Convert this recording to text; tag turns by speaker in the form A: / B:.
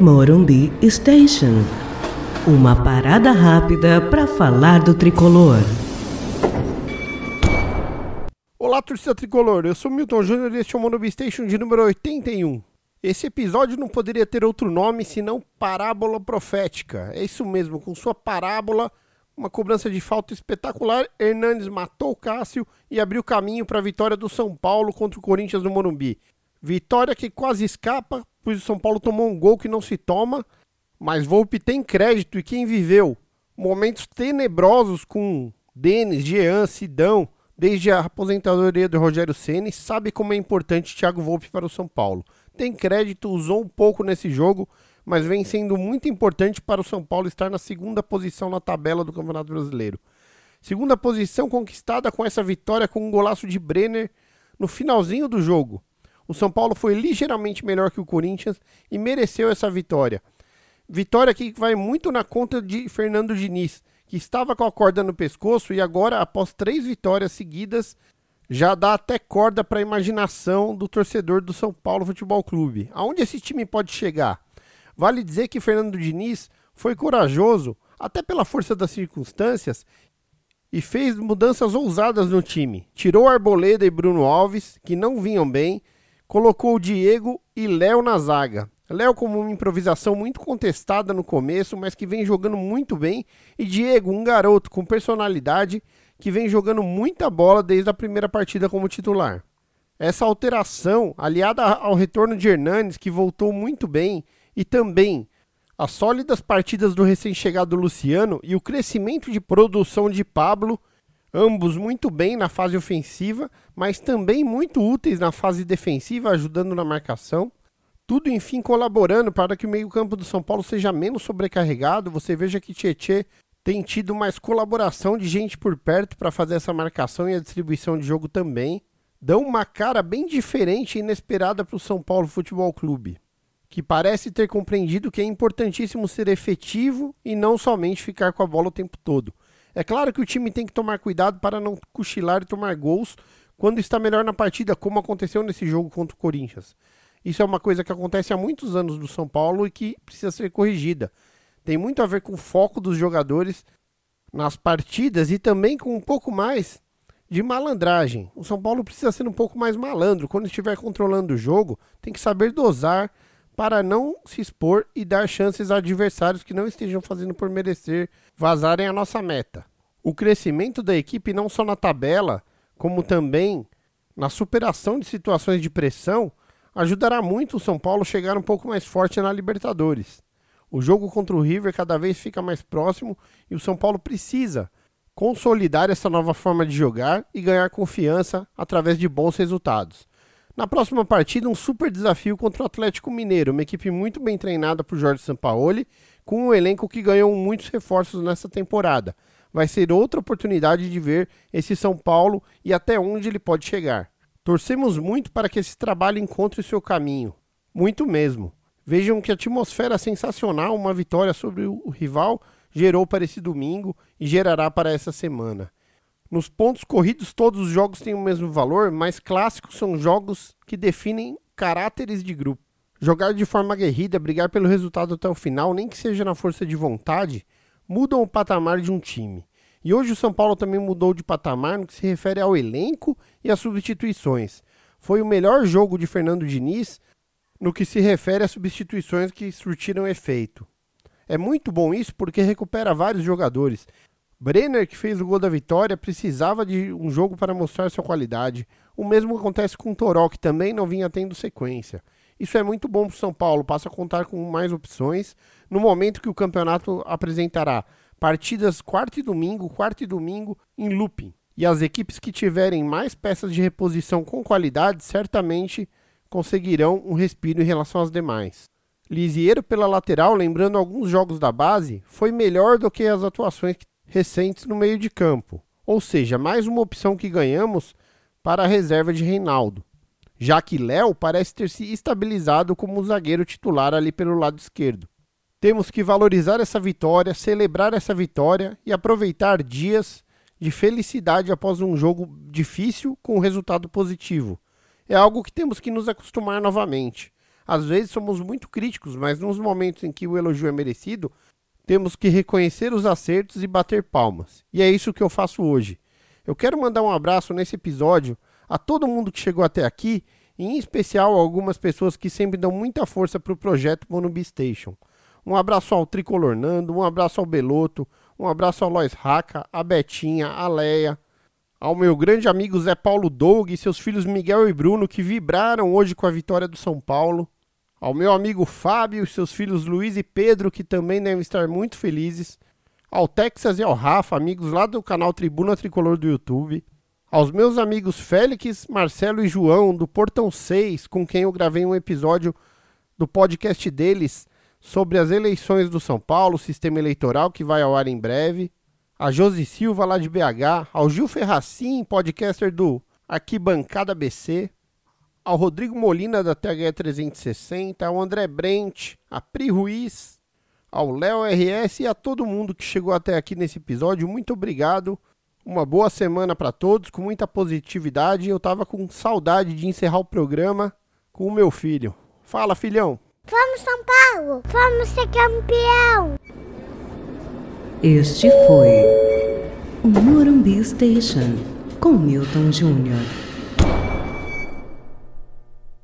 A: Morumbi Station. Uma parada rápida para falar do tricolor.
B: Olá, torcida tricolor. Eu sou Milton Júnior e este é o Morumbi Station de número 81. Esse episódio não poderia ter outro nome senão Parábola Profética. É isso mesmo, com sua parábola, uma cobrança de falta espetacular, Hernandes matou o Cássio e abriu caminho para a vitória do São Paulo contra o Corinthians no Morumbi. Vitória que quase escapa, pois o São Paulo tomou um gol que não se toma, mas Volpe tem crédito e quem viveu momentos tenebrosos com Denis, Jean, Sidão, desde a aposentadoria do Rogério Ceni, sabe como é importante Thiago Volpe para o São Paulo. Tem crédito, usou um pouco nesse jogo, mas vem sendo muito importante para o São Paulo estar na segunda posição na tabela do Campeonato Brasileiro. Segunda posição conquistada com essa vitória com um golaço de Brenner no finalzinho do jogo. O São Paulo foi ligeiramente melhor que o Corinthians e mereceu essa vitória. Vitória que vai muito na conta de Fernando Diniz, que estava com a corda no pescoço e agora, após três vitórias seguidas, já dá até corda para a imaginação do torcedor do São Paulo Futebol Clube. Aonde esse time pode chegar? Vale dizer que Fernando Diniz foi corajoso, até pela força das circunstâncias, e fez mudanças ousadas no time. Tirou Arboleda e Bruno Alves, que não vinham bem, colocou Diego e Léo na zaga. Léo como uma improvisação muito contestada no começo, mas que vem jogando muito bem, e Diego, um garoto com personalidade, que vem jogando muita bola desde a primeira partida como titular. Essa alteração, aliada ao retorno de Hernanes, que voltou muito bem, e também as sólidas partidas do recém-chegado Luciano e o crescimento de produção de Pablo, ambos muito bem na fase ofensiva, mas também muito úteis na fase defensiva, ajudando na marcação. Tudo, enfim, colaborando para que o meio-campo do São Paulo seja menos sobrecarregado. Você veja que Tietê tem tido mais colaboração de gente por perto para fazer essa marcação e a distribuição de jogo também. Dão uma cara bem diferente e inesperada para o São Paulo Futebol Clube, que parece ter compreendido que é importantíssimo ser efetivo e não somente ficar com a bola o tempo todo. É claro que o time tem que tomar cuidado para não cochilar e tomar gols quando está melhor na partida, como aconteceu nesse jogo contra o Corinthians. Isso é uma coisa que acontece há muitos anos do São Paulo e que precisa ser corrigida. Tem muito a ver com o foco dos jogadores nas partidas e também com um pouco mais de malandragem. O São Paulo precisa ser um pouco mais malandro. Quando estiver controlando o jogo, tem que saber dosar para não se expor e dar chances a adversários que não estejam fazendo por merecer vazarem a nossa meta. O crescimento da equipe não só na tabela, como também na superação de situações de pressão, ajudará muito o São Paulo a chegar um pouco mais forte na Libertadores. O jogo contra o River cada vez fica mais próximo e o São Paulo precisa consolidar essa nova forma de jogar e ganhar confiança através de bons resultados. Na próxima partida, um super desafio contra o Atlético Mineiro, uma equipe muito bem treinada por Jorge Sampaoli, com um elenco que ganhou muitos reforços nessa temporada. Vai ser outra oportunidade de ver esse São Paulo e até onde ele pode chegar. Torcemos muito para que esse trabalho encontre o seu caminho. Muito mesmo. Vejam que atmosfera sensacional uma vitória sobre o rival gerou para esse domingo e gerará para essa semana. Nos pontos corridos, todos os jogos têm o mesmo valor, mas clássicos são jogos que definem caráteres de grupo. Jogar de forma aguerrida, brigar pelo resultado até o final, nem que seja na força de vontade, mudam o patamar de um time. E hoje o São Paulo também mudou de patamar no que se refere ao elenco e às substituições. Foi o melhor jogo de Fernando Diniz no que se refere às substituições que surtiram efeito. É muito bom isso porque recupera vários jogadores. Brenner, que fez o gol da vitória, precisava de um jogo para mostrar sua qualidade. O mesmo acontece com o Toró, que também não vinha tendo sequência. Isso é muito bom para o São Paulo, passa a contar com mais opções no momento que o campeonato apresentará partidas quarto e domingo, quarto e domingo em looping. E as equipes que tiverem mais peças de reposição com qualidade certamente conseguirão um respiro em relação às demais. Lisieiro pela lateral, lembrando alguns jogos da base, foi melhor do que as atuações recentes no meio de campo. Ou seja, mais uma opção que ganhamos para a reserva de Reinaldo, já que Léo parece ter se estabilizado como zagueiro titular ali pelo lado esquerdo. Temos que valorizar essa vitória, celebrar essa vitória e aproveitar dias de felicidade após um jogo difícil com um resultado positivo. É algo que temos que nos acostumar novamente. Às vezes somos muito críticos, mas nos momentos em que o elogio é merecido, temos que reconhecer os acertos e bater palmas. E é isso que eu faço hoje. Eu quero mandar um abraço nesse episódio a todo mundo que chegou até aqui, e em especial a algumas pessoas que sempre dão muita força para o projeto Monubi Station. Um abraço ao Tricolor Nando, um abraço ao Beloto, um abraço ao Lois Raca, a Betinha, a Leia, ao meu grande amigo Zé Paulo Doug e seus filhos Miguel e Bruno que vibraram hoje com a vitória do São Paulo, ao meu amigo Fábio e seus filhos Luiz e Pedro que também devem estar muito felizes, ao Texas e ao Rafa, amigos lá do canal Tribuna Tricolor do YouTube, aos meus amigos Félix, Marcelo e João do Portão 6, com quem eu gravei um episódio do podcast deles sobre as eleições do São Paulo, sistema eleitoral que vai ao ar em breve. A Josi Silva lá de BH, ao Gil Ferracin, podcaster do Arquibancada BC, ao Rodrigo Molina da THE 360, ao André Brent, a Pri Ruiz, ao Léo RS e a todo mundo que chegou até aqui nesse episódio. Muito obrigado. Uma boa semana para todos, com muita positividade. Eu tava com saudade de encerrar o programa com o meu filho. Fala, filhão.
C: Vamos São Paulo, vamos ser campeão.
A: Este foi o Morumbi Station com Milton Júnior.